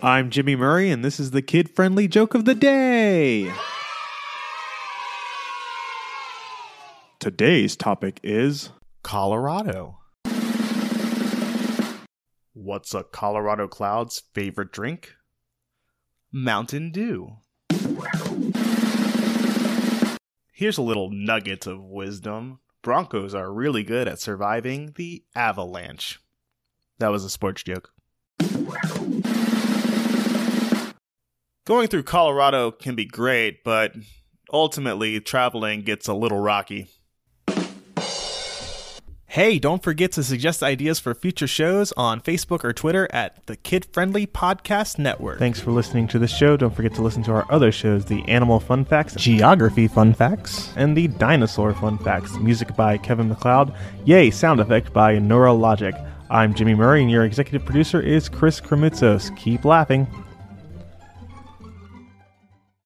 I'm Jimmy Murray, and this is the kid friendly joke of the day. Today's topic is Colorado. What's a Colorado cloud's favorite drink? Mountain Dew. Here's a little nugget of wisdom Broncos are really good at surviving the avalanche. That was a sports joke. Going through Colorado can be great, but ultimately traveling gets a little rocky. Hey, don't forget to suggest ideas for future shows on Facebook or Twitter at the Kid Friendly Podcast Network. Thanks for listening to the show. Don't forget to listen to our other shows the Animal Fun Facts, Geography Fun Facts, and the Dinosaur Fun Facts. Music by Kevin MacLeod. Yay, sound effect by Neurologic. I'm Jimmy Murray, and your executive producer is Chris Kremitzos. Keep laughing.